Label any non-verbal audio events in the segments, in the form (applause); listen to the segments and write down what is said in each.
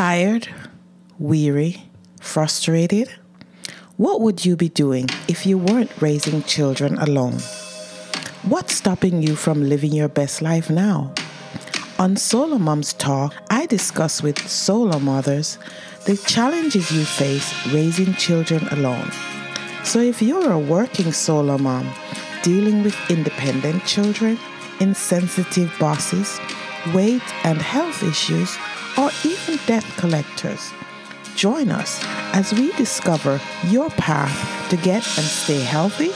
tired, weary, frustrated? What would you be doing if you weren't raising children alone? What's stopping you from living your best life now? On Solo Moms Talk, I discuss with solo mothers the challenges you face raising children alone. So if you're a working solo mom dealing with independent children, insensitive bosses, weight and health issues, or even debt collectors, join us as we discover your path to get and stay healthy,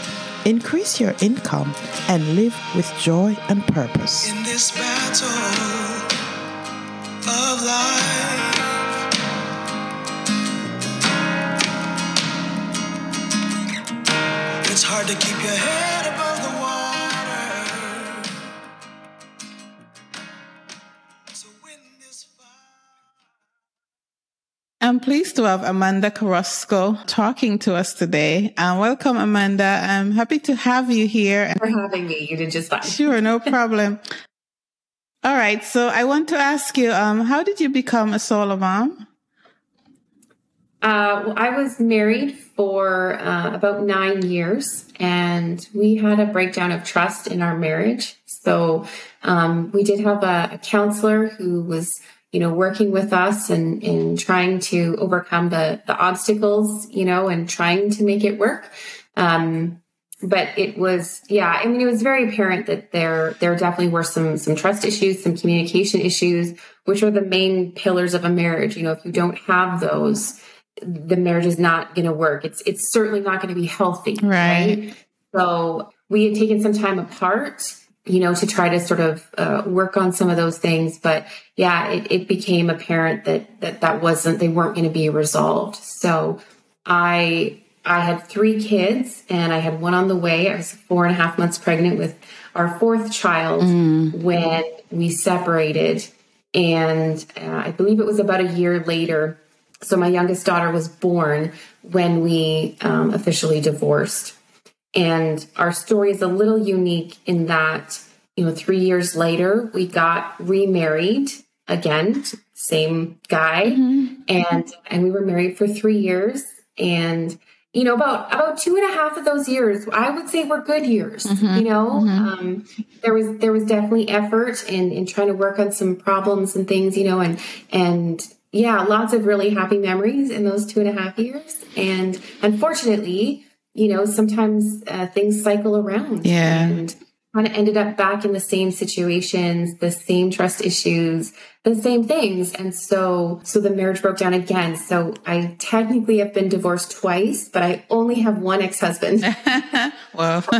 increase your income, and live with joy and purpose. In this battle of life, it's hard to keep your head I'm pleased to have Amanda Carrasco talking to us today. Uh, welcome, Amanda. I'm happy to have you here. for having me. You did just fine. Sure, no problem. (laughs) All right, so I want to ask you, um, how did you become a solo mom? Uh, well, I was married for uh, about nine years, and we had a breakdown of trust in our marriage. So um, we did have a, a counselor who was, you know, working with us and, and trying to overcome the the obstacles, you know, and trying to make it work. Um, but it was, yeah, I mean, it was very apparent that there there definitely were some some trust issues, some communication issues, which are the main pillars of a marriage. You know, if you don't have those the marriage is not going to work. It's it's certainly not going to be healthy, Right. So we had taken some time apart, you know, to try to sort of uh, work on some of those things. But yeah, it, it became apparent that that that wasn't they weren't going to be resolved. So I I had three kids, and I had one on the way. I was four and a half months pregnant with our fourth child when we separated, and uh, I believe it was about a year later so my youngest daughter was born when we um, officially divorced and our story is a little unique in that you know three years later we got remarried again same guy. Mm-hmm. And and we were married for three years. And you know about about two and a half of those years i would say were good years mm-hmm. you know? Mm-hmm. Um, there was there was definitely effort in in trying to work on some problems and things you know and and yeah lots of really happy memories in those two and a half years. And unfortunately you know sometimes uh, things cycle around Yeah. and kind of ended up back in the same situations the same trust issues the same things and so so the marriage broke down again so i technically have been divorced twice but i only have one ex-husband (laughs) Well, (laughs)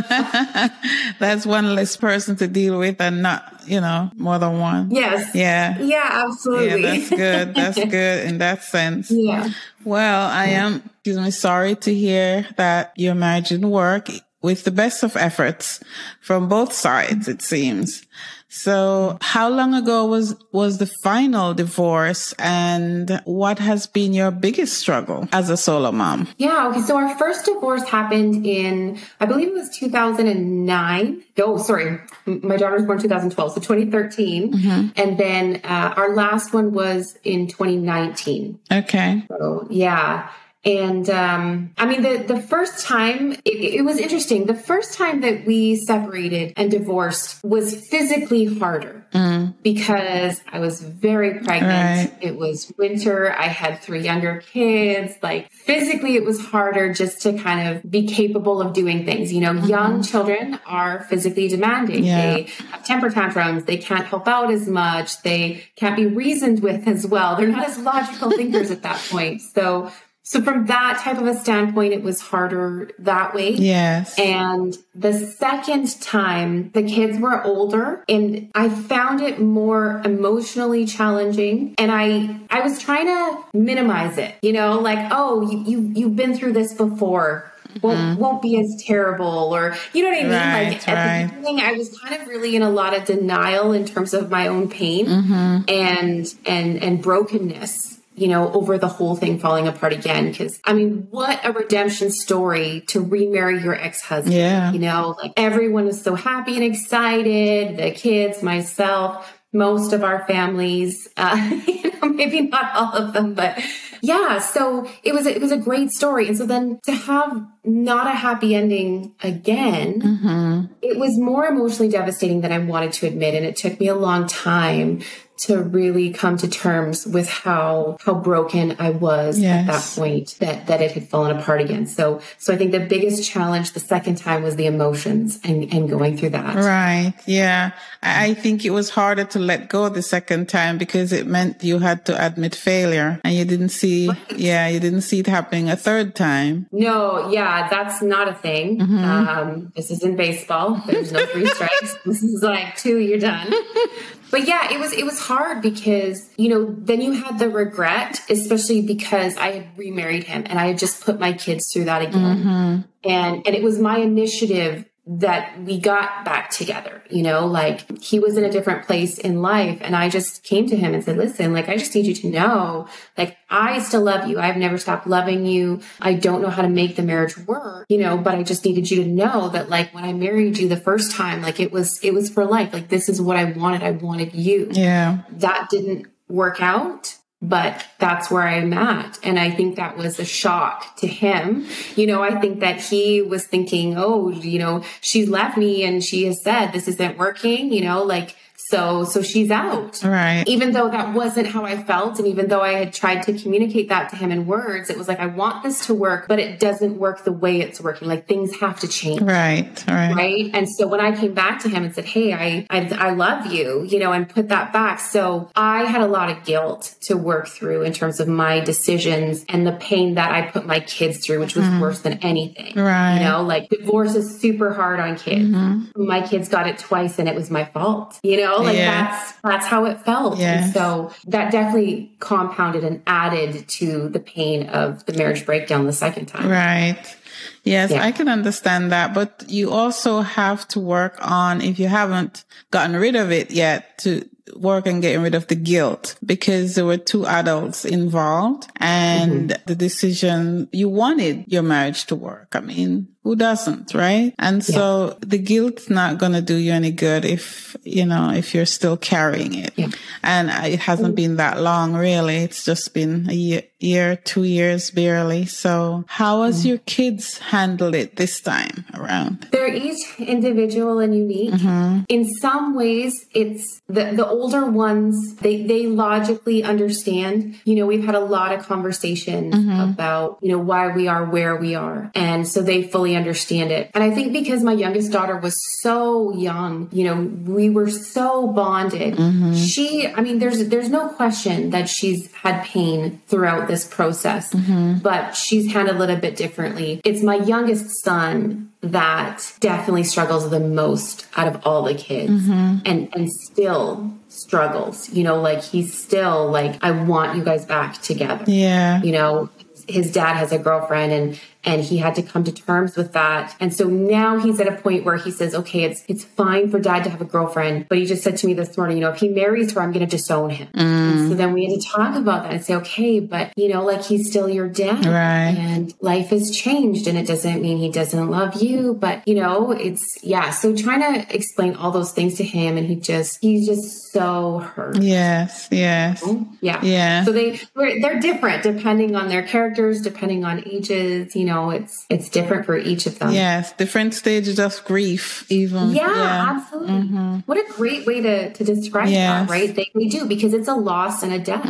that's one less person to deal with and not, you know, more than one. yes Yeah. yeah absolutely. Yeah, that's good. That's (laughs) good in that sense. yeah Well, I am, excuse me, sorry to hear that your marriage didn't work with the best of efforts from both sides, it seems. So how long ago was, was the final divorce and what has been your biggest struggle as a solo mom? Yeah, okay. So our first divorce happened in, I believe it was 2009. No, sorry. My daughter was born 2012, so 2013. And then uh, our last one was in 2019. Okay. So yeah. And um, I mean, the the first time it, it was interesting. The first time that we separated and divorced was physically harder because I was very pregnant. Right. It was winter. I had three younger kids. Like physically, it was harder just to kind of be capable of doing things. You know, young children are physically demanding. Yeah. They have temper tantrums. They can't help out as much. They can't be reasoned with as well. They're not as logical thinkers at that point. So, so from that type of a standpoint, it was harder that way. Yes. And the second time, the kids were older and I found it more emotionally challenging. And I, I was trying to minimize it, you know, like, oh, you, you you've been through this before. Won't, mm-hmm. won't be as terrible or you know what I mean? Right, like at right. the beginning I was kind of really in a lot of denial in terms of my own pain mm-hmm. and and and brokenness you know, over the whole thing falling apart again. Cause I mean, what a redemption story to remarry your ex husband. Yeah. You know, like everyone is so happy and excited, the kids, myself. most of our families. Uh, (laughs) you know, maybe not all of them, but yeah. So it was a, it was a great story, and so then to have not a happy ending again, Mm-hmm. it was more emotionally devastating than I wanted to admit, and it took me a long time to really come to terms with how how broken I was at that point that that it had fallen apart again. So so I think the biggest challenge the second time was the emotions and and going through that. Right. Yeah. I I think it was harder to let go the second time because it meant you had to admit failure and you didn't see, yeah, you didn't see it happening a third time. No, yeah, that's not a thing. Um, this isn't baseball. There's no three strikes. (laughs) This is like two, you're done. But yeah, it was it was hard because you know then you had the regret, especially because I had remarried him and I had just put my kids through that again, mm-hmm. and and it was my initiative that we got back together. You know, like he was in a different place in life, and I just came to him and said, "Listen, like I just need you to know, like I still love you. I've never stopped loving you. I don't know how to make the marriage work, you know, but I just needed you to know that like when I married you the first time, like it was it was for life. Like this is what I wanted. I wanted you. Yeah. That didn't work out, but that's where I'm at. And I think that was a shock to him. You know, I think that he was thinking, oh, you know, she left me and she has said this isn't working, you know, like so so she's out Right. even though that wasn't how I felt, and even though I had tried to communicate that to him in words, it was like, I want this to work, but it doesn't work the way it's working. Like things have to change. Right. Right. Right. And so when I came back to him and said, Hey, I, I, I love you, you know, and put that back. So I had a lot of guilt to work through in terms of my decisions and the pain that I put my kids through, which was worse than anything. Right. You know, like divorce is super hard on kids. Mm-hmm. My kids got it twice and it was my fault. You know, like Yeah. that's that's how it felt. So that definitely compounded and added to the pain of the marriage breakdown the second time. Right. Yes, Yeah. I can understand that. But you also have to work on, if you haven't gotten rid of it yet, to work on getting rid of the guilt because there were two adults involved and Mm-hmm. the decision you wanted your marriage to work. I mean, who doesn't, right? And so the guilt's not going to do you any good if, you know, if you're still carrying it. Yeah. And it hasn't been that long, really. It's just been a year, year, two years barely. So how has Mm-hmm. your kids handled it this time around? They're each individual and unique. Mm-hmm. In some ways, it's the, the older ones, they, they logically understand. You know, we've had a lot of conversations mm-hmm. about, you know, why we are where we are. And so they fully understand it. And I think because my youngest daughter was so young, you know, we were so bonded. Mm-hmm. She, I mean, there's, there's no question that she's had pain throughout this process, but she's handled it a bit differently. It's my youngest son that definitely struggles the most out of all the kids and and still struggles you know like he's still like i want you guys back together Yeah. you know his dad has a girlfriend and and he had to come to terms with that and so now he's at a point where he says okay it's it's fine for dad to have a girlfriend but he just said to me this morning you know if he marries her i'm going to disown him And so mm. then we had to talk about that and say okay but you know like he's still your dad Right. and life has changed and it doesn't mean he doesn't love you but you know it's yeah so trying to explain all those things to him and he just he's just so hurt Yes. Yes. Oh, yeah Yeah. so they they're different depending on their characters depending on ages you know it's it's different for each of them Yes. Different stages of grief, even. yeah, absolutely. What a great way to, to describe Yes. that, right? They, they do because it's a loss and a death.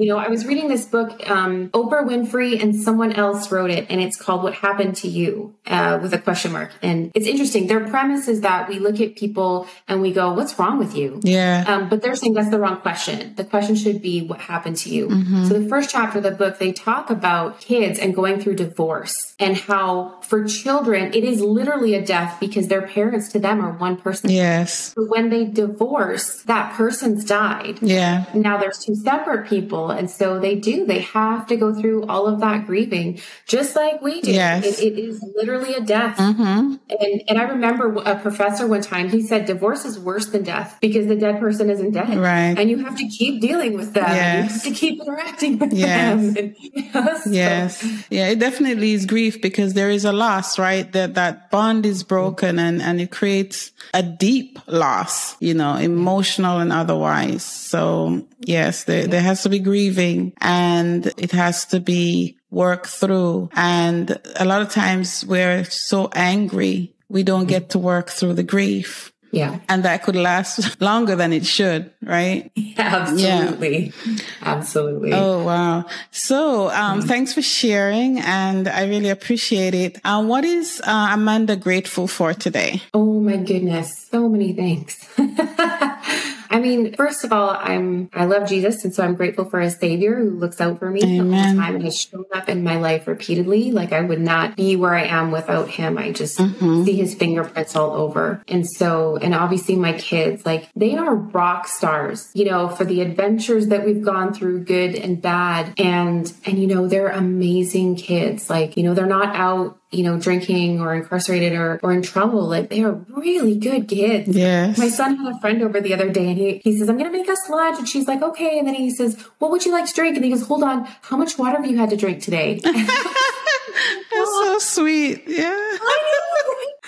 You know, I was reading this book, um, Oprah Winfrey and someone else wrote it, and it's called What Happened to You uh, with a question mark. And it's interesting. Their premise is that we look at people and we go, What's wrong with you? Yeah. Um, but they're saying that's the wrong question. The question should be what happened to you. So the first chapter of the book, they talk about kids and going through divorce worse and how for children, it is literally a death because their parents to them are one person. yes. But when they divorce, that person's died. Yeah. Now there's two separate people. And so they do, they have to go through all of that grieving, just like we do. Yes. It, it is literally a death. Mm-hmm. And, and I remember a professor one time, he said divorce is worse than death because the dead person isn't dead. Right. And you have to keep dealing with them. and You Yes. have to keep interacting with Yes. them. (laughs) And, you know, so- Yes. Yeah, it definitely is grief because there is a loss, right? That that bond is broken and, and it creates a deep loss, you know, emotional and otherwise. So yes, there, there has to be grieving and it has to be worked through. And a lot of times we're so angry, we don't get to work through the grief. Yeah. And that could last (laughs) longer than it should, right? (laughs) Absolutely. Absolutely. Oh, wow. So, um, thanks for sharing and I really appreciate it. Um, what is uh, Amanda grateful for today? Oh my goodness, so many things. (laughs) I mean, first of all, I'm I love Jesus, and so I'm grateful for a Savior who looks out for me all Amen. the time and has shown up in my life repeatedly. Like I would not be where I am without Him. I just mm-hmm. see His fingerprints all over, and so and obviously my kids, like they are rock stars, you know, for the adventures that we've gone through, good and bad, and and you know they're amazing kids. Like you know they're not out you know, drinking or incarcerated or, or in trouble. Like they are really good kids. Yes. My son had a friend over the other day and he, he says, I'm going to make us lunch. And she's like, okay. And then he says, what would you like to drink? And he goes, hold on. How much water have you had to drink today? (laughs) (laughs) That's so sweet. Yeah. I know.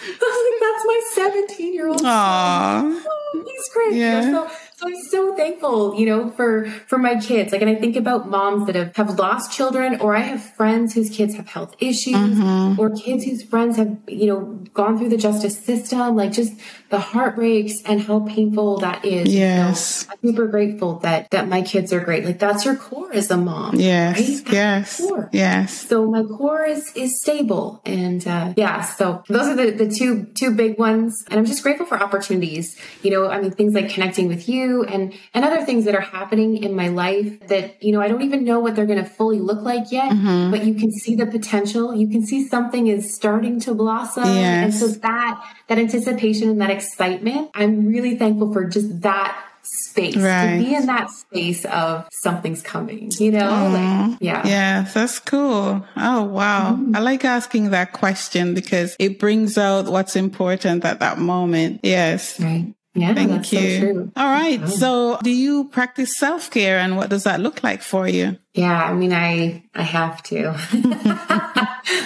I was like, that's my 17 year old. Aw. Oh, he's great. Yeah. You know, so, so I'm so thankful, you know, for for my kids. Like, and I think about moms that have, have lost children, or I have friends whose kids have health issues, Mm-hmm. or kids whose friends have, you know, gone through the justice system. Like, just the heartbreaks and how painful that is. you know. Yes. I'm super grateful that that my kids are great. Like, that's your core as a mom. Yes. right? Yes. core. Yes. So my core is is stable, and uh, yeah. So those are the the two two big ones, and I'm just grateful for opportunities. You know, I mean things like connecting with you, and and other things that are happening in my life that you know I don't even know what they're going to fully look like yet, mm-hmm. but you can see the potential. You can see something is starting to blossom, and so that that anticipation and that excitement, I'm really thankful for just that space Right. to be in that space of something's coming. You know, like yeah. Yeah, that's cool. Oh, wow. Mm-hmm. I like asking that question because it brings out what's important at that moment. Yes. Right. Yeah, Thank that's you. so true. All right. So, do you practice self care and what does that look like for you? Yeah, I mean, I I have to. (laughs)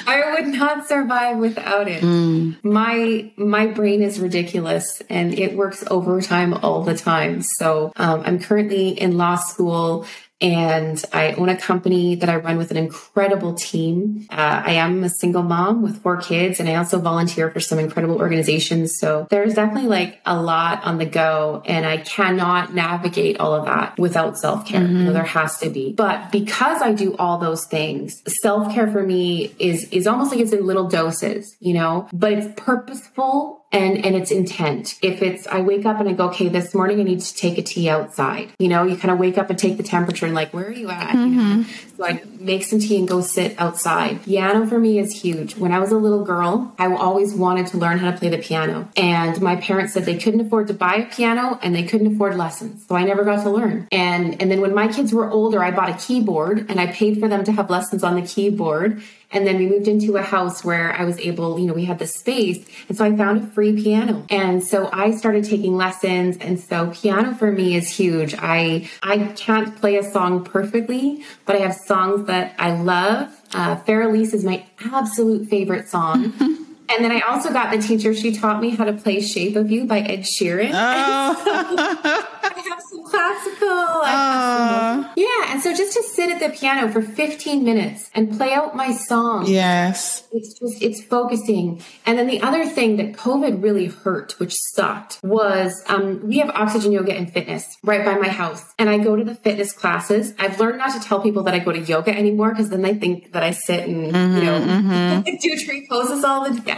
I would not survive without it. My my brain is ridiculous, and it works overtime all the time. So um, I'm currently in law school. And I own a company that I run with an incredible team. Uh, I am a single mom with four kids, and I also volunteer for some incredible organizations. So there's definitely like a lot on the go, and I cannot navigate all of that without self care. You know, there has to be. But because I do all those things, self care for me is is almost like it's in little doses, you know, but it's purposeful and and it's intent. If it's I wake up and I go, okay, this morning I need to take a tea outside. You know, you kind of wake up and take the temperature and like, where are you at? You know? Mm-hmm. So I make some tea and go sit outside. Piano for me is huge. When I was a little girl, I always wanted to learn how to play the piano, and my parents said they couldn't afford to buy a piano and they couldn't afford lessons, so I never got to learn. And and then when my kids were older, I bought a keyboard and I paid for them to have lessons on the keyboard. And then we moved into a house where I was able, you know, we had the space. And so I found a free piano. And so I started taking lessons. And so piano for me is huge. I, I can't play a song perfectly, but I have songs that I love. Uh, Für Elise is my absolute favorite song. (laughs) And then I also got the teacher. She taught me how to play "Shape of You" by Ed Sheeran. (laughs) I have some classical. I have some, yeah, and so just to sit at the piano for 15 minutes and play out my song. Yes. It's just it's focusing. And then the other thing that COVID really hurt, which sucked, was um, we have oxygen yoga and fitness right by my house. And I go to the fitness classes. I've learned not to tell people that I go to yoga anymore because then they think that I sit and you know (laughs) do tree poses all the time.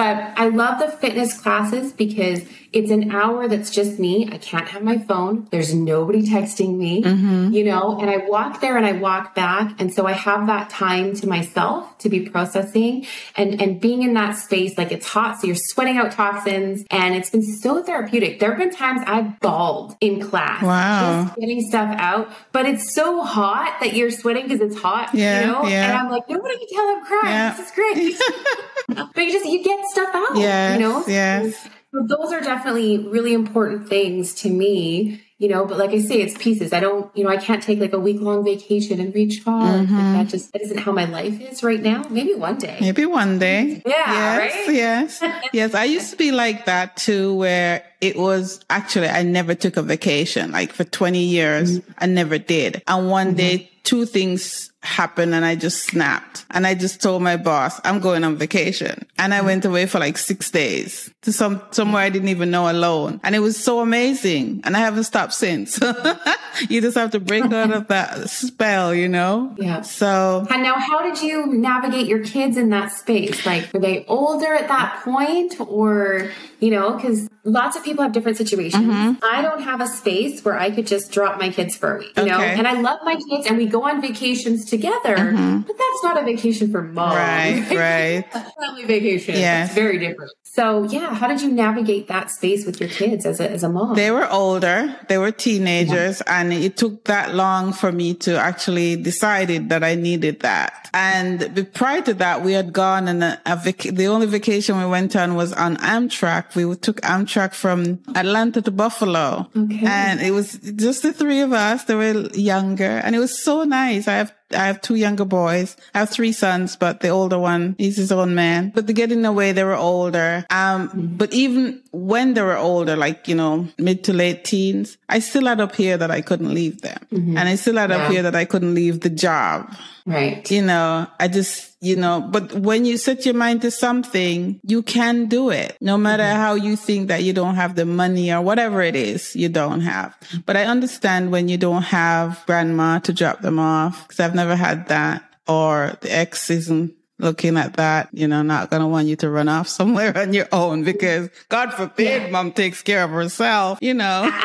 But I love the fitness classes because it's an hour that's just me. I can't have my phone. There's nobody texting me, mm-hmm. you know, and I walk there and I walk back. And so I have that time to myself to be processing and, and being in that space. Like it's hot. So you're sweating out toxins and it's been so therapeutic. There have been times I've bawled in class. Wow. Just getting stuff out, but it's so hot that you're sweating because it's hot, Yeah, you know? yeah. And I'm like, nobody can tell I'm crying. Yeah. This is great. (laughs) but you just, you get stuff out, Yes. you know? Yes. So those are definitely really important things to me, you know, but like I say, it's pieces. I don't, you know, I can't take like a week long vacation and recharge. Mm-hmm. Like that just, that isn't how my life is right now. Maybe one day. Maybe one day. Yeah, Yes, right? yes. (laughs) yes. I used to be like that too, where it was actually, I never took a vacation. Like for 20 years, Mm-hmm. I never did. And one day, two things happened and I just snapped. And I just told my boss, I'm going on vacation. And I went away for like six days to some, somewhere I didn't even know alone. And it was so amazing. And I haven't stopped since. (laughs) you just have to break (laughs) out of that spell, you know? Yeah. So And now, how did you navigate your kids in that space? Like, were they older at that point, or you know, because lots of people have different situations. Mm-hmm. I don't have a space where I could just drop my kids for a week, you know. And I love my kids, and we go on vacations together, mm-hmm. but that's not a vacation for mom, Right, (laughs) right. Family vacation, Yeah. it's very different. So, yeah, how did you navigate that space with your kids as a as a mom? They were older. They were teenagers and it took that long for me to actually decided that I needed that. And prior to that, we had gone and a, a vac- the only vacation we went on was on Amtrak. We took Amtrak from Atlanta to Buffalo. Okay. And it was just the three of us. They were younger and it was so nice. I have I have two younger boys. I have three sons, but the older one, he's his own man. But to get in the way, they were older. Um, but even when they were older, like, you know, mid to late teens, I still had up here that I couldn't leave them. And I still had up Yeah. here that I couldn't leave the job. Right. You know, I just, you know, but when you set your mind to something, you can do it. No matter mm-hmm. how you think that you don't have the money or whatever it is you don't have. But I understand when you don't have grandma to drop them off because I've never had that or the ex isn't looking at that, you know, not going to want you to run off (laughs) somewhere on your own because God forbid mom takes care of herself, you know. (laughs)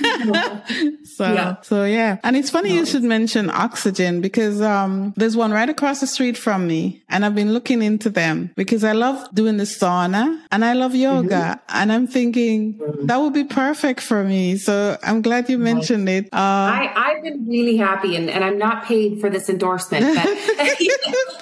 (laughs) So, Yeah. so yeah. And it's funny you should mention oxygen because, um, there's one right across the street from me and I've been looking into them because I love doing the sauna and I love yoga and I'm thinking that would be perfect for me. So I'm glad you mentioned it. Uh, I, I've been really happy, and, and I'm not paid for this endorsement, but (laughs) (laughs)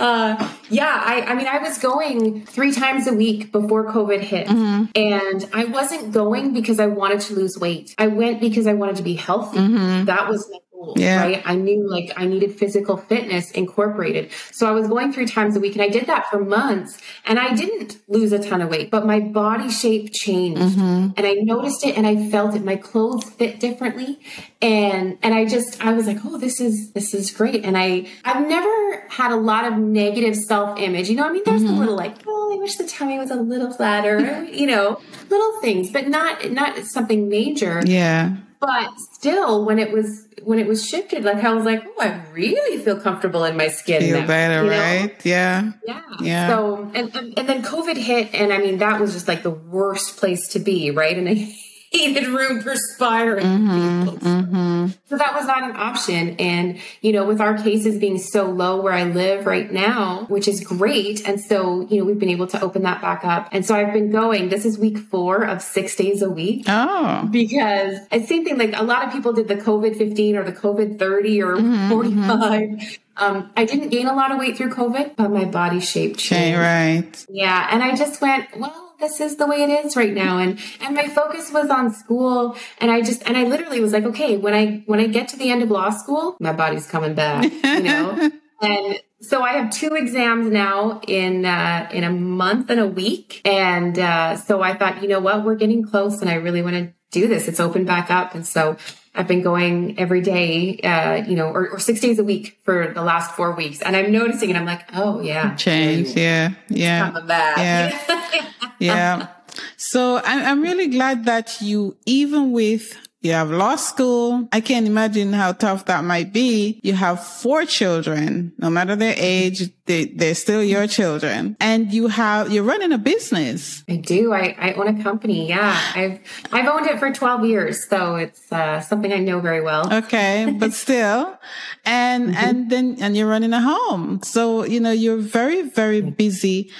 uh, yeah, I, I mean, I was going three times a week before COVID hit, and I wasn't going because I wanted to lose weight. I went because I wanted to be healthy. That was my Yeah. right? I knew like I needed physical fitness incorporated. So I was going three times a week and I did that for months and I didn't lose a ton of weight, but my body shape changed mm-hmm. and I noticed it and I felt it. My clothes fit differently. And, and I just, I was like, oh, this is, this is great. And I, I've never had a lot of negative self image. You know, I mean, there's a mm-hmm. little like, oh, I wish the tummy was a little flatter, (laughs) you know, little things, but not, not something major yeah. But still when it was when it was shifted like i was like oh i really feel comfortable in my skin Feel now, better, you know? right? Yeah. yeah Yeah. so and, and and then covid hit and i mean that was just like the worst place to be right and a heated room perspiring Mm-hmm. so that was not an option. And you know with our cases being so low where i live right now which is great. And so you know we've been able to open that back up. And so i've been going this is week four of six days a week. Oh. because it's same thing like a lot of people did the covid 15 or the covid 30 or Mm-hmm, 45 um, i didn't gain a lot of weight through covid but my body shape Okay, changed. right. yeah. And i just went well this is the way it is right now and and my focus was on school and i just and i literally was like okay when i when i get to the end of law school my body's coming back you know (laughs) and so I have two exams now in uh, in a month and a week, and uh, so I thought, you know what, we're getting close, and I really want to do this. It's opened back up, and so I've been going every day, uh, you know, or, or six days a week for the last four weeks, and I'm noticing, and I'm like, oh yeah, Change. Yeah. Yeah. coming back. Yeah. (laughs) yeah. (laughs) So I'm, I'm really glad that you, even with you have law school. I can't imagine how tough that might be. You have four children, no matter their age, they, they're still your children. And you have, you're running a business. I do. I, I own a company. Yeah, I've I've owned it for twelve years, so it's uh, something I know very well. Okay. But (laughs) still, and, and then, and you're running a home. So, you know, you're very, very busy,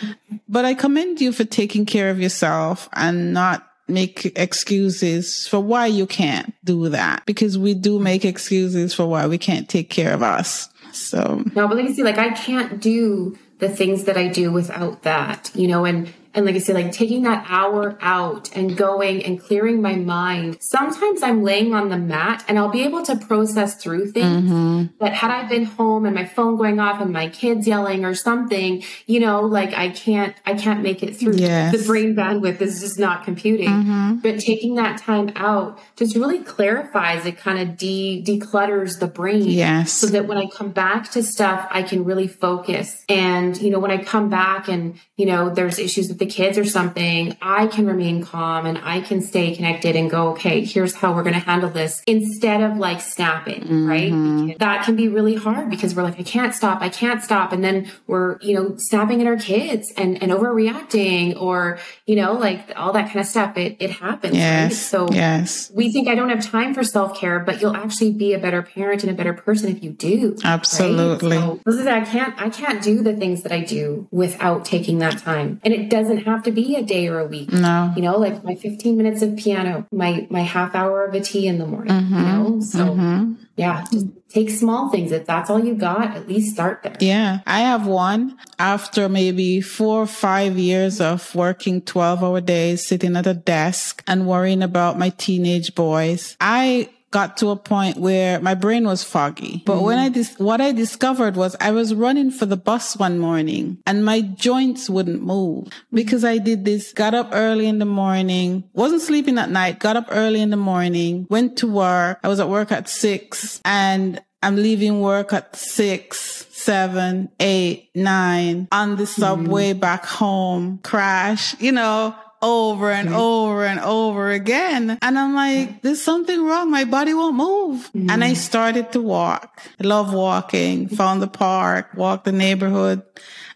but I commend you for taking care of yourself and not make excuses for why you can't do that because we do make excuses for why we can't take care of us. So, No, but like you see, like I can't do the things that I do without that, you know, and and like I said, like taking that hour out and going and clearing my mind. Sometimes I'm laying on the mat and I'll be able to process through things Mm-hmm. that had I been home and my phone going off and my kids yelling or something, you know, like I can't, I can't make it through. Yes. The brain bandwidth is just not computing. Mm-hmm. But taking that time out just really clarifies, it kind of de declutters the brain. Yes. So that when I come back to stuff, I can really focus. And, you know, when I come back and, you know, there's issues with the kids or something, I can remain calm and I can stay connected and go, okay, here's how we're going to handle this instead of like snapping, right? Mm-hmm. Because That can be really hard because we're like, I can't stop, I can't stop. And then we're, you know, snapping at our kids and, and overreacting or, you know, like all that kind of stuff. It, it happens. Right? So yes. we think I don't have time for self care, but you'll actually be a better parent and a better person if you do. right? Absolutely. So, this is I can't I can't do the things that I do without taking that time, and it doesn't have to be a day or a week. No. You know, like my 15 minutes of piano, my my half hour of a tea in the morning. Mm-hmm. You know, so yeah, just take small things. If that's all you got, at least start there. Yeah, I have one after maybe four or five years of working 12 hour days, sitting at a desk and worrying about my teenage boys. I got to a point where my brain was foggy. But when mm-hmm. I dis- what I discovered was I was running for the bus one morning and my joints wouldn't move mm-hmm. because I did this, got up early in the morning, wasn't sleeping at night, got up early in the morning, went to work. I was at work at six and I'm leaving work at six, seven, eight, nine on the mm-hmm. subway back home, crash, you know, over and mm-hmm. over and over again. And I'm like, mm-hmm. there's something wrong. My body won't move. Mm-hmm. And I started to walk. I love walking, found the park, walked the neighborhood.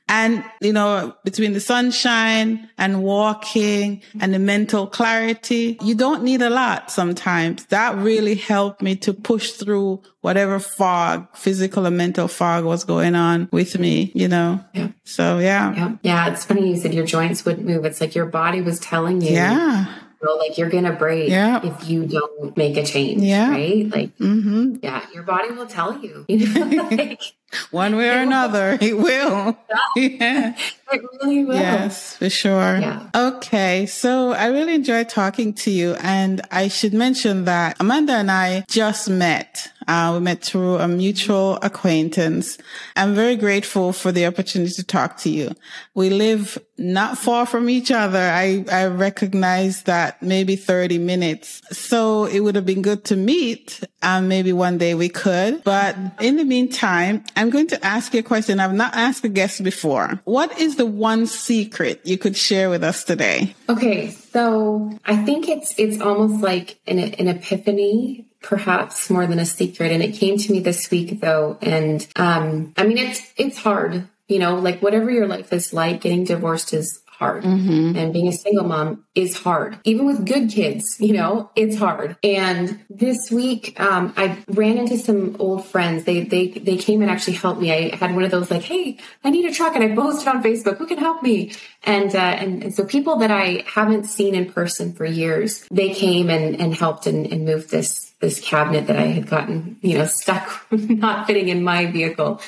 And, you know, between the sunshine and walking and the mental clarity, you don't need a lot sometimes. That really helped me to push through whatever fog, physical and mental fog was going on with me, you know? Yeah. So yeah. Yeah, yeah. It's funny you said your joints wouldn't move. It's like your body was telling you, Yeah. like you're gonna break Yeah. if you don't make a change. Yeah. right. Like, mm-hmm. yeah, your body will tell you. You know, (laughs) like, One way or another, it will. (laughs) yeah. it really will. Yes, for sure. Yeah. Okay. So I really enjoyed talking to you. And I should mention that Amanda and I just met. Uh, we met through a mutual acquaintance. I'm very grateful for the opportunity to talk to you. We live not far from each other. I, I recognize that maybe 30 minutes. So it would have been good to meet. Um, maybe one day we could, but in the meantime, I'm going to ask you a question I've not asked a guest before. What is the one secret you could share with us today? Okay, so I think it's it's almost like an, an epiphany, perhaps more than a secret. And it came to me this week though, and um, I mean it's it's hard, you know, like whatever your life is like, getting divorced is hard, and being a single mom is hard. Even with good kids, you know, it's hard. And this week, um, I ran into some old friends. They they they came and actually helped me. I had one of those like, hey, I need a truck, and I posted on Facebook, who can help me? And uh, and and so people that I haven't seen in person for years, they came and and helped and, and moved this this cabinet that I had gotten, you know, stuck (laughs) not fitting in my vehicle.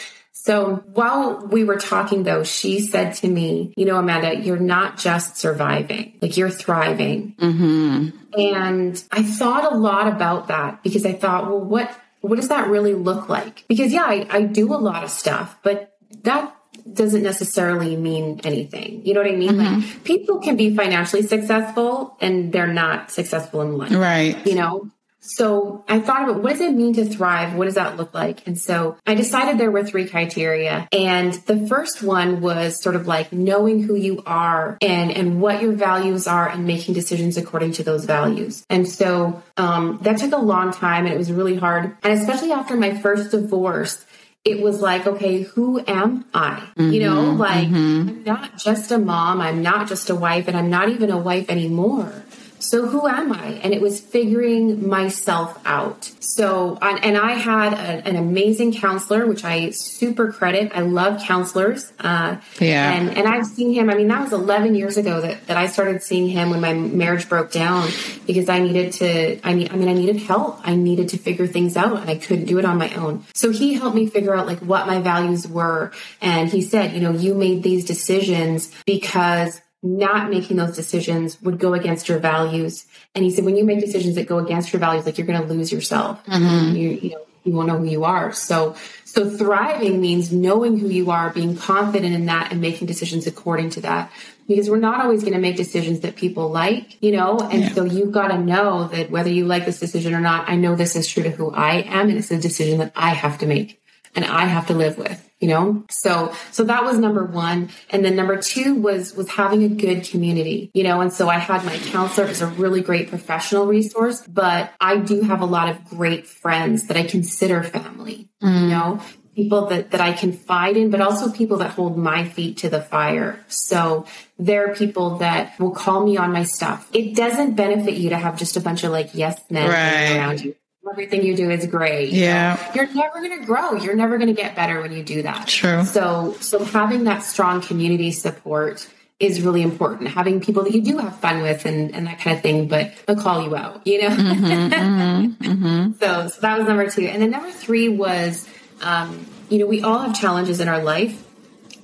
So while we were talking though, she said to me, you know, Amanda, you're not just surviving, like you're thriving. Mm-hmm. And I thought a lot about that because I thought, well, what, what does that really look like? Because yeah, I, I do a lot of stuff, but that doesn't necessarily mean anything. You know what I mean? Like mm-hmm. people can be financially successful and they're not successful in life Right. you know so i thought about what does it mean to thrive? What does that look like? And so i decided there were three criteria. And the first one was sort of like knowing who you are and and what your values are and making decisions according to those values. And so um, that took a long time and it was really hard. And especially after my first divorce it was like, okay, who am I? You know, like I'm not just a mom, I'm not just a wife, and I'm not even a wife anymore. So who am I? And it was figuring myself out. So, and I had a, an amazing counselor, which I super credit. I love counselors. Uh, Yeah. And, and I've seen him, I mean, that was 11 years ago that, that I started seeing him when my marriage broke down because I needed to, I mean, I mean, I needed help. I needed to figure things out and I couldn't do it on my own. So he helped me figure out like what my values were. And he said, you know, you made these decisions because not making those decisions would go against your values. And he said, when you make decisions that go against your values, like you're going to lose yourself. Mm-hmm. You, you know, you won't know who you are. So, so thriving means knowing who you are, being confident in that and making decisions according to that. Because we're not always going to make decisions that people like, you know, and Yeah. so you've got to know that whether you like this decision or not, I know this is true to who I am and it's a decision that I have to make and I have to live with, you know? So, so that was number one. And then number two was, was having a good community, you know? And so I had my counselor as a really great professional resource, but I do have a lot of great friends that I consider family, you mm. know? People that, that I confide in, but also people that hold my feet to the fire. So there are people that will call me on my stuff. It doesn't benefit you to have just a bunch of like yes men Right. around you. Everything you do is great. you Yeah. know? You're never going to grow. You're never going to get better when you do that. True. So, so having that strong community support is really important. Having people that you do have fun with and, and that kind of thing, but they'll call you out, you know? Mm-hmm, mm-hmm, mm-hmm. (laughs) So, so that was number two. And then number three was, um, you know, we all have challenges in our life.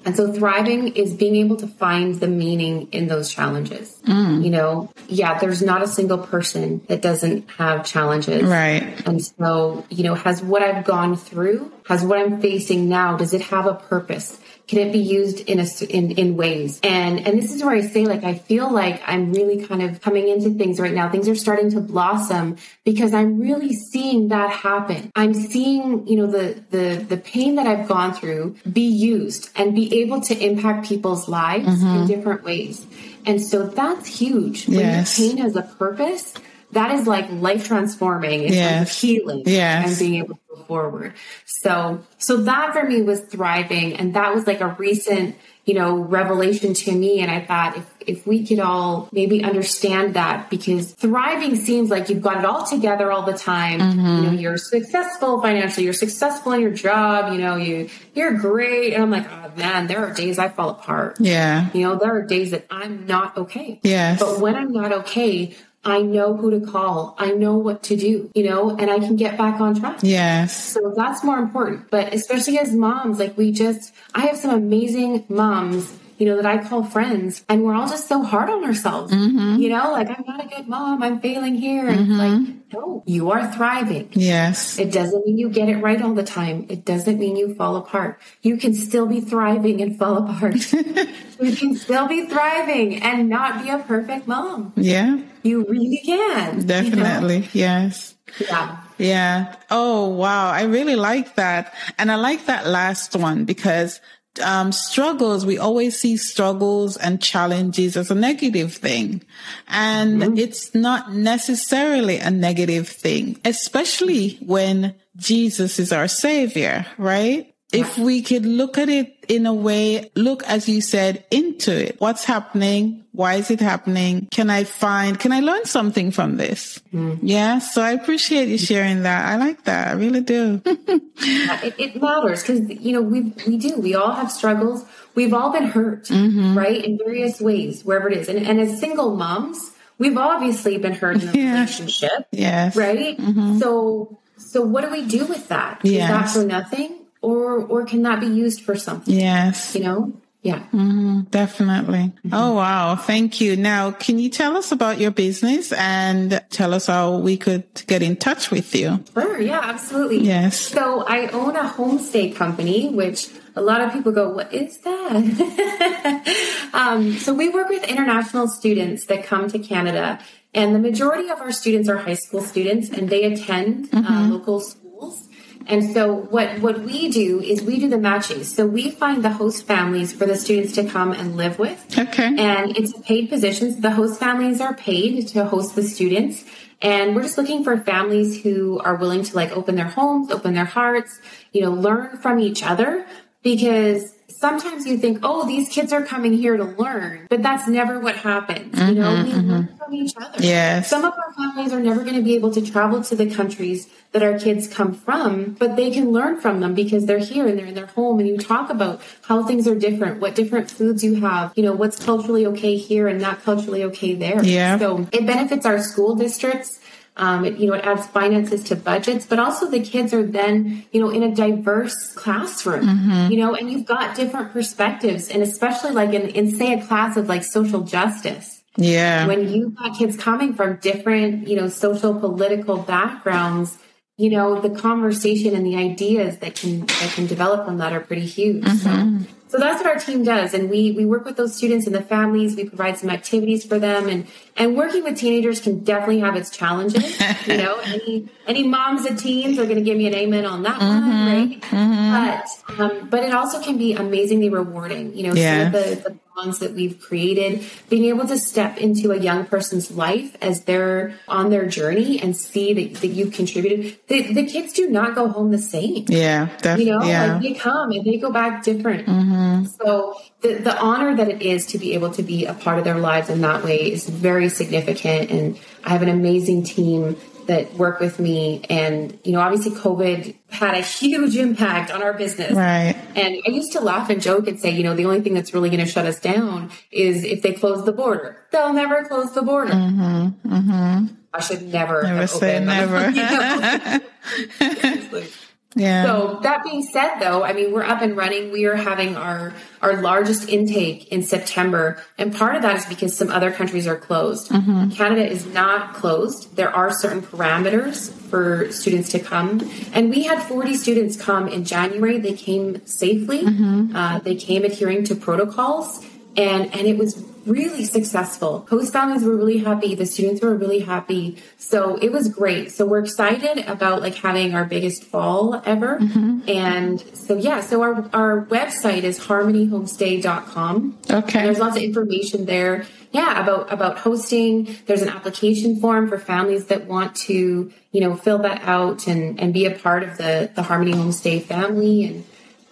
And so thriving is being able to find the meaning in those challenges. Mm. You know, yeah, there's not a single person that doesn't have challenges. Right. And so, you know, has what I've gone through, has what I'm facing now, does it have a purpose? Can it be used in a in in ways? And and this is where I say, like, I feel like I'm really kind of coming into things right now. Things are starting to blossom because I'm really seeing that happen. I'm seeing, you know, the the the pain that I've gone through be used and be able to impact people's lives in mm-hmm. different ways. And so that's huge. When Yes. your pain has a purpose, that is like life transforming. It's Yes. like healing Yes. and being able to forward. So, so that for me was thriving. And that was like a recent, you know, revelation to me. And I thought if, if we could all maybe understand that because thriving seems like you've got it all together all the time. You know, mm-hmm. you're successful financially, you're successful in your job, you know, you, you're great. And I'm like, oh man, there are days I fall apart. Yeah. You know, there are days that I'm not okay. Yes. But when I'm not okay, I know who to call. I know what to do, you know, and I can get back on track. Yes. So that's more important. But especially as moms, like we just, I have some amazing moms, you know, that I call friends, and we're all just so hard on ourselves. Mm-hmm. You know, like I'm not a good mom, I'm failing here. And it's like, no, you are thriving. Yes. It doesn't mean you get it right all the time. It doesn't mean you fall apart. You can still be thriving and fall apart. (laughs) you can still be thriving and not be a perfect mom. Yeah. You really can. you know? Definitely. Yes. Yeah. Yeah. Oh, wow. I really like that. And I like that last one because um, struggles, we always see struggles and challenges as a negative thing. And it's not necessarily a negative thing, especially when Jesus is our savior, right? If we could look at it in a way, look, as you said, into it. What's happening? Why is it happening? Can I find, can I learn something from this? Mm. Yeah. So I appreciate you sharing that. I like that. I really do. (laughs) it, it matters because you know we we do we all have struggles we've all been hurt mm-hmm. right in various ways wherever it is and, and as single moms we've obviously been hurt in a (laughs) Yeah. relationship yes. right mm-hmm. so so what do we do with that is Yes. that for nothing or or can that be used for something Yes. you know yeah Definitely. Oh, wow. Thank you. Now, can you tell us about your business and tell us how we could get in touch with you? Sure, yeah, absolutely. Yes. So I own a homestay company, which a lot of people go, "What is that?" (laughs) um, so we work with international students that come to Canada, and the majority of our students are high school students, and they attend uh, local schools. And so what what we do is we do the matching. So we find the host families for the students to come and live with. Okay. And it's a paid position. So the host families are paid to host the students. And we're just looking for families who are willing to like open their homes, open their hearts, you know, learn from each other, because sometimes you think, oh, these kids are coming here to learn, but that's never what happens. you know, mm-hmm, we learn mm-hmm. from each other. Yes. Some of our families are never going to be able to travel to the countries that our kids come from, but they can learn from them because they're here and they're in their home. And you talk about how things are different, what different foods you have, you know, what's culturally okay here and not culturally okay there. Yeah. So it benefits our school districts. Um, it, you know, it adds finances to budgets, but also the kids are then, you know, in a diverse classroom, you know, and you've got different perspectives. And especially like in, in say a class of like social justice, Yeah. when you've got kids coming from different, you know, social political backgrounds, you know, the conversation and the ideas that can that can develop from that are pretty huge. So, so that's what our team does, and we we work with those students and the families. We provide some activities for them, and and working with teenagers can definitely have its challenges. you know, (laughs) any any moms of teens are going to give me an amen on that one, mm-hmm, right? Mm-hmm. But um, but it also can be amazingly rewarding. You know, Yeah. the, the bonds that we've created, being able to step into a young person's life as they're on their journey and see that, that you've contributed. The, the kids do not go home the same. yeah. Def- You know, yeah. like they come and they go back different. Mm-hmm. So the, the honor that it is to be able to be a part of their lives in that way is very significant. And I have an amazing team that work with me. And, you know, obviously COVID had a huge impact on our business. right. And I used to laugh and joke and say, you know, the only thing that's really going to shut us down is if they close the border. They'll never close the border. Mm-hmm. Mm-hmm. I should never, Never have say opened never. (laughs) You know? (laughs) Yeah. So that being said, though, I mean, we're up and running. We are having our our largest intake in September, and part of that is because some other countries are closed. Canada is not closed. There are certain parameters for students to come, and we had 40 students come in January. They came safely. Uh, they came adhering to protocols, and and it was really successful. Host families were really happy. The students were really happy. So it was great. So we're excited about like having our biggest fall ever. Mm-hmm. And so yeah, so our our website is harmonyhomestay.com. Okay. And there's lots of information there. Yeah, about about hosting. There's an application form for families that want to, you know, fill that out and and be a part of the the Harmony Homestay family and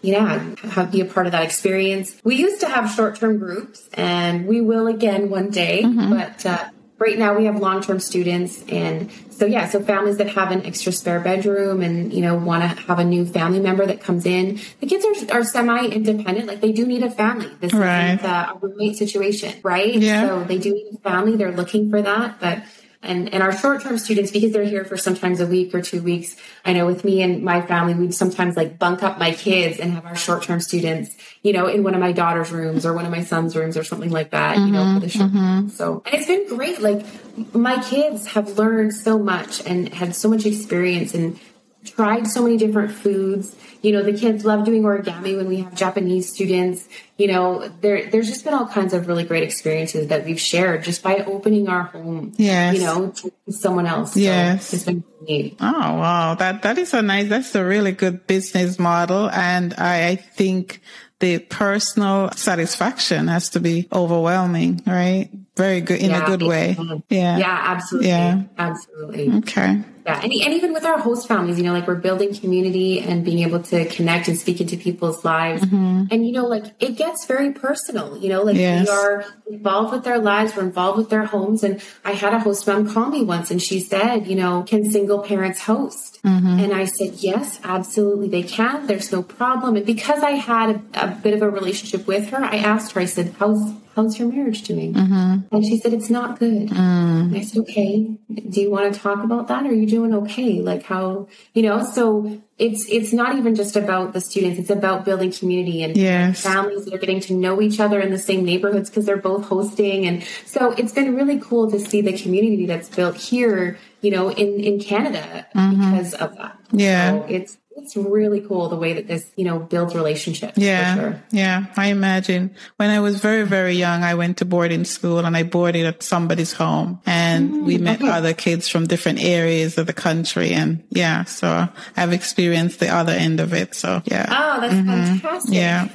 yeah, have be a part of that experience. We used to have short term groups, and we will again one day. But uh, right now, we have long term students, and so yeah, so families that have an extra spare bedroom and you know want to have a new family member that comes in. The kids are, are semi independent; like they do need a family. This Right. isn't uh, a roommate situation, right? Yeah. So they do need a family. They're looking for that, but. And, and our short-term students, because they're here for sometimes a week or two weeks, I know with me and my family, we'd sometimes like bunk up my kids and have our short-term students, you know, in one of my daughter's rooms or one of my son's rooms or something like that, you know, for the mm-hmm, short mm-hmm. So, and it's been great. Like my kids have learned so much and had so much experience and tried so many different foods. You know, the kids love doing origami when we have Japanese students. You know, there there's just been all kinds of really great experiences that we've shared just by opening our home. Yes. You know, to someone else. So Yes. it's been neat. Oh wow, that that is a nice. That's a really good business model, and I, I think the personal satisfaction has to be overwhelming, right? Very good in a good way. Yeah. Yeah, absolutely. Yeah. Absolutely. Okay. Yeah, and, and even with our host families, you know, like we're building community and being able to connect and speak into people's lives. Mm-hmm. And, you know, like it gets very personal, you know, like Yes. we are involved with their lives, we're involved with their homes. And I had a host mom call me once and she said, you know, can single parents host? Mm-hmm. And I said, yes, absolutely they can. There's no problem. And because I had a, a bit of a relationship with her, I asked her, I said, how's, how's your marriage doing? Mm-hmm. And she said, it's not good. And I said, okay, do you want to talk about that? Are you doing okay? Like how, you know, so it's, it's not even just about the students. It's about building community and Yes. families that are getting to know each other in the same neighborhoods because they're both hosting. And so it's been really cool to see the community that's built here, you know, in, in Canada mm-hmm. because of that. Yeah. So it's, it's really cool the way that this, you know, builds relationships. Yeah. For sure. Yeah. I imagine when I was very, very young, I went to boarding school and I boarded at somebody's home and mm, we met okay. other kids from different areas of the country. And yeah, so I've experienced the other end of it. So yeah. Oh, that's mm-hmm. fantastic. Yeah.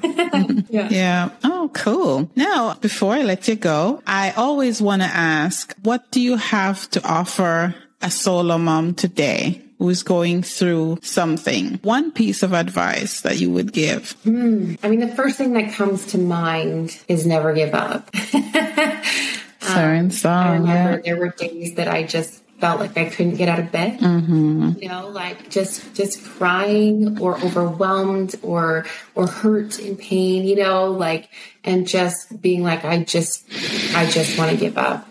(laughs) yeah. Yeah. Oh, cool. Now, before I let you go, I always want to ask, what do you have to offer a solo mom today who is going through something, one piece of advice that you would give? Hmm. I mean, the first thing that comes to mind is never give up. (laughs) Siren um, I song. remember Yeah. there were days that I just felt like I couldn't get out of bed. Mm-hmm. You know, like just just crying or overwhelmed or or hurt in pain. You know, like and just being like, I just I just want to give up.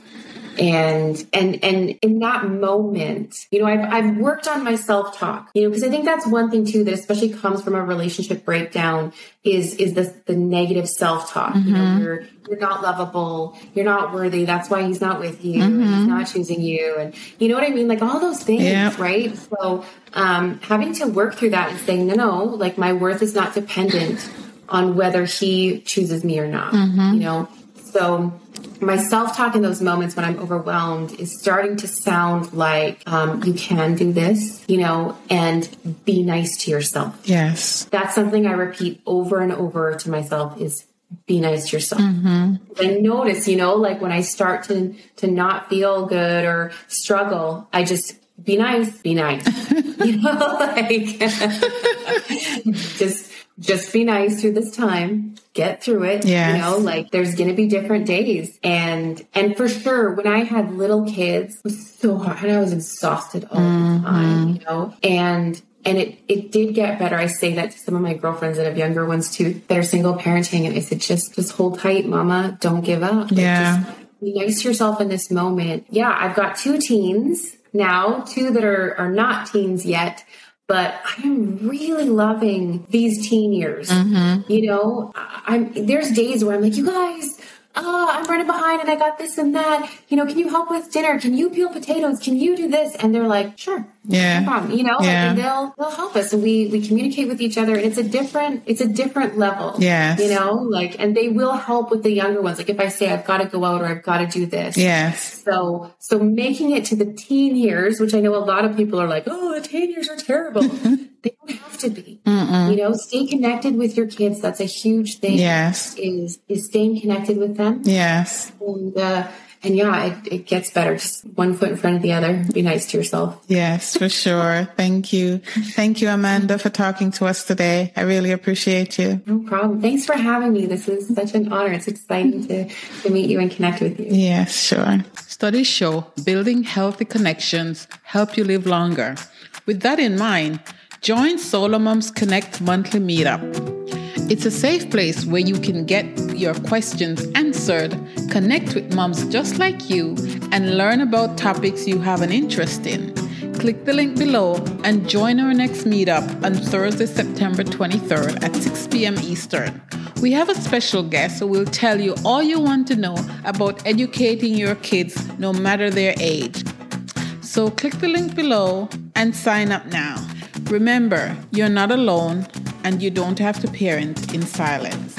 And and and in that moment, you know, I've I've worked on my self talk. You know, because I think that's one thing too that especially comes from a relationship breakdown is is the the negative self talk. You know, mm-hmm. you're you're not lovable, you're not worthy. That's why he's not with you. and He's mm-hmm. not choosing you, and you know what I mean. Like all those things, Yeah. right? So um, having to work through that and saying, no, no, like my worth is not dependent on whether he chooses me or not. Mm-hmm. You know, so my self talk in those moments when I'm overwhelmed is starting to sound like um, you can do this, you know, and be nice to yourself. Yes. That's something I repeat over and over to myself is be nice to yourself. I notice, you know, like when I start to to not feel good or struggle, I just be nice, be nice. (laughs) (laughs) you know, like (laughs) just just be nice through this time. Get through it. Yes. You know, like there's gonna be different days. And and for sure when I had little kids, it was so hard and I was exhausted all the mm-hmm. time, you know. And and it, it did get better. I say that to some of my girlfriends that have younger ones too, that are single parenting. And I said, just, just hold tight, mama. Don't give up. Yeah. just be nice to yourself in this moment. Yeah. I've got two teens now, two that are, are not teens yet, but I am really loving these teen years. Mm-hmm. You know, I'm, there's days where I'm like, you guys, oh, I'm running behind and I got this and that. You know, can you help with dinner? Can you peel potatoes? Can you do this? And they're like, sure. Yeah. No problem, you know, Yeah. and they'll they'll help us, and we we communicate with each other, and it's a different it's a different level. Yes. you know, like, and they will help with the younger ones. Like if I say I've got to go out or I've got to do this, Yes. So so making it to the teen years, which I know a lot of people are like, oh, the teen years are terrible. (laughs) they don't have to be. You know, stay connected with your kids. That's a huge thing. Yes. is is staying connected with them, Yes. and uh, and yeah, it, it gets better. Just one foot in front of the other. Be nice to yourself. Yes, for sure. (laughs) Thank you. Thank you, Amanda, for talking to us today. I really appreciate you. No problem. Thanks for having me. This is such an honor. It's exciting to, to meet you and connect with you. Yes, sure. Studies show building healthy connections help you live longer. With that in mind, join Solo Moms Connect monthly meetup. It's a safe place where you can get your questions answered, connect with moms just like you, and learn about topics you have an interest in. Click the link below and join our next meetup on Thursday, September 23rd at 6 p.m. Eastern. We have a special guest who will tell you all you want to know about educating your kids no matter their age. So click the link below and sign up now. Remember, you're not alone and you don't have to parent in silence.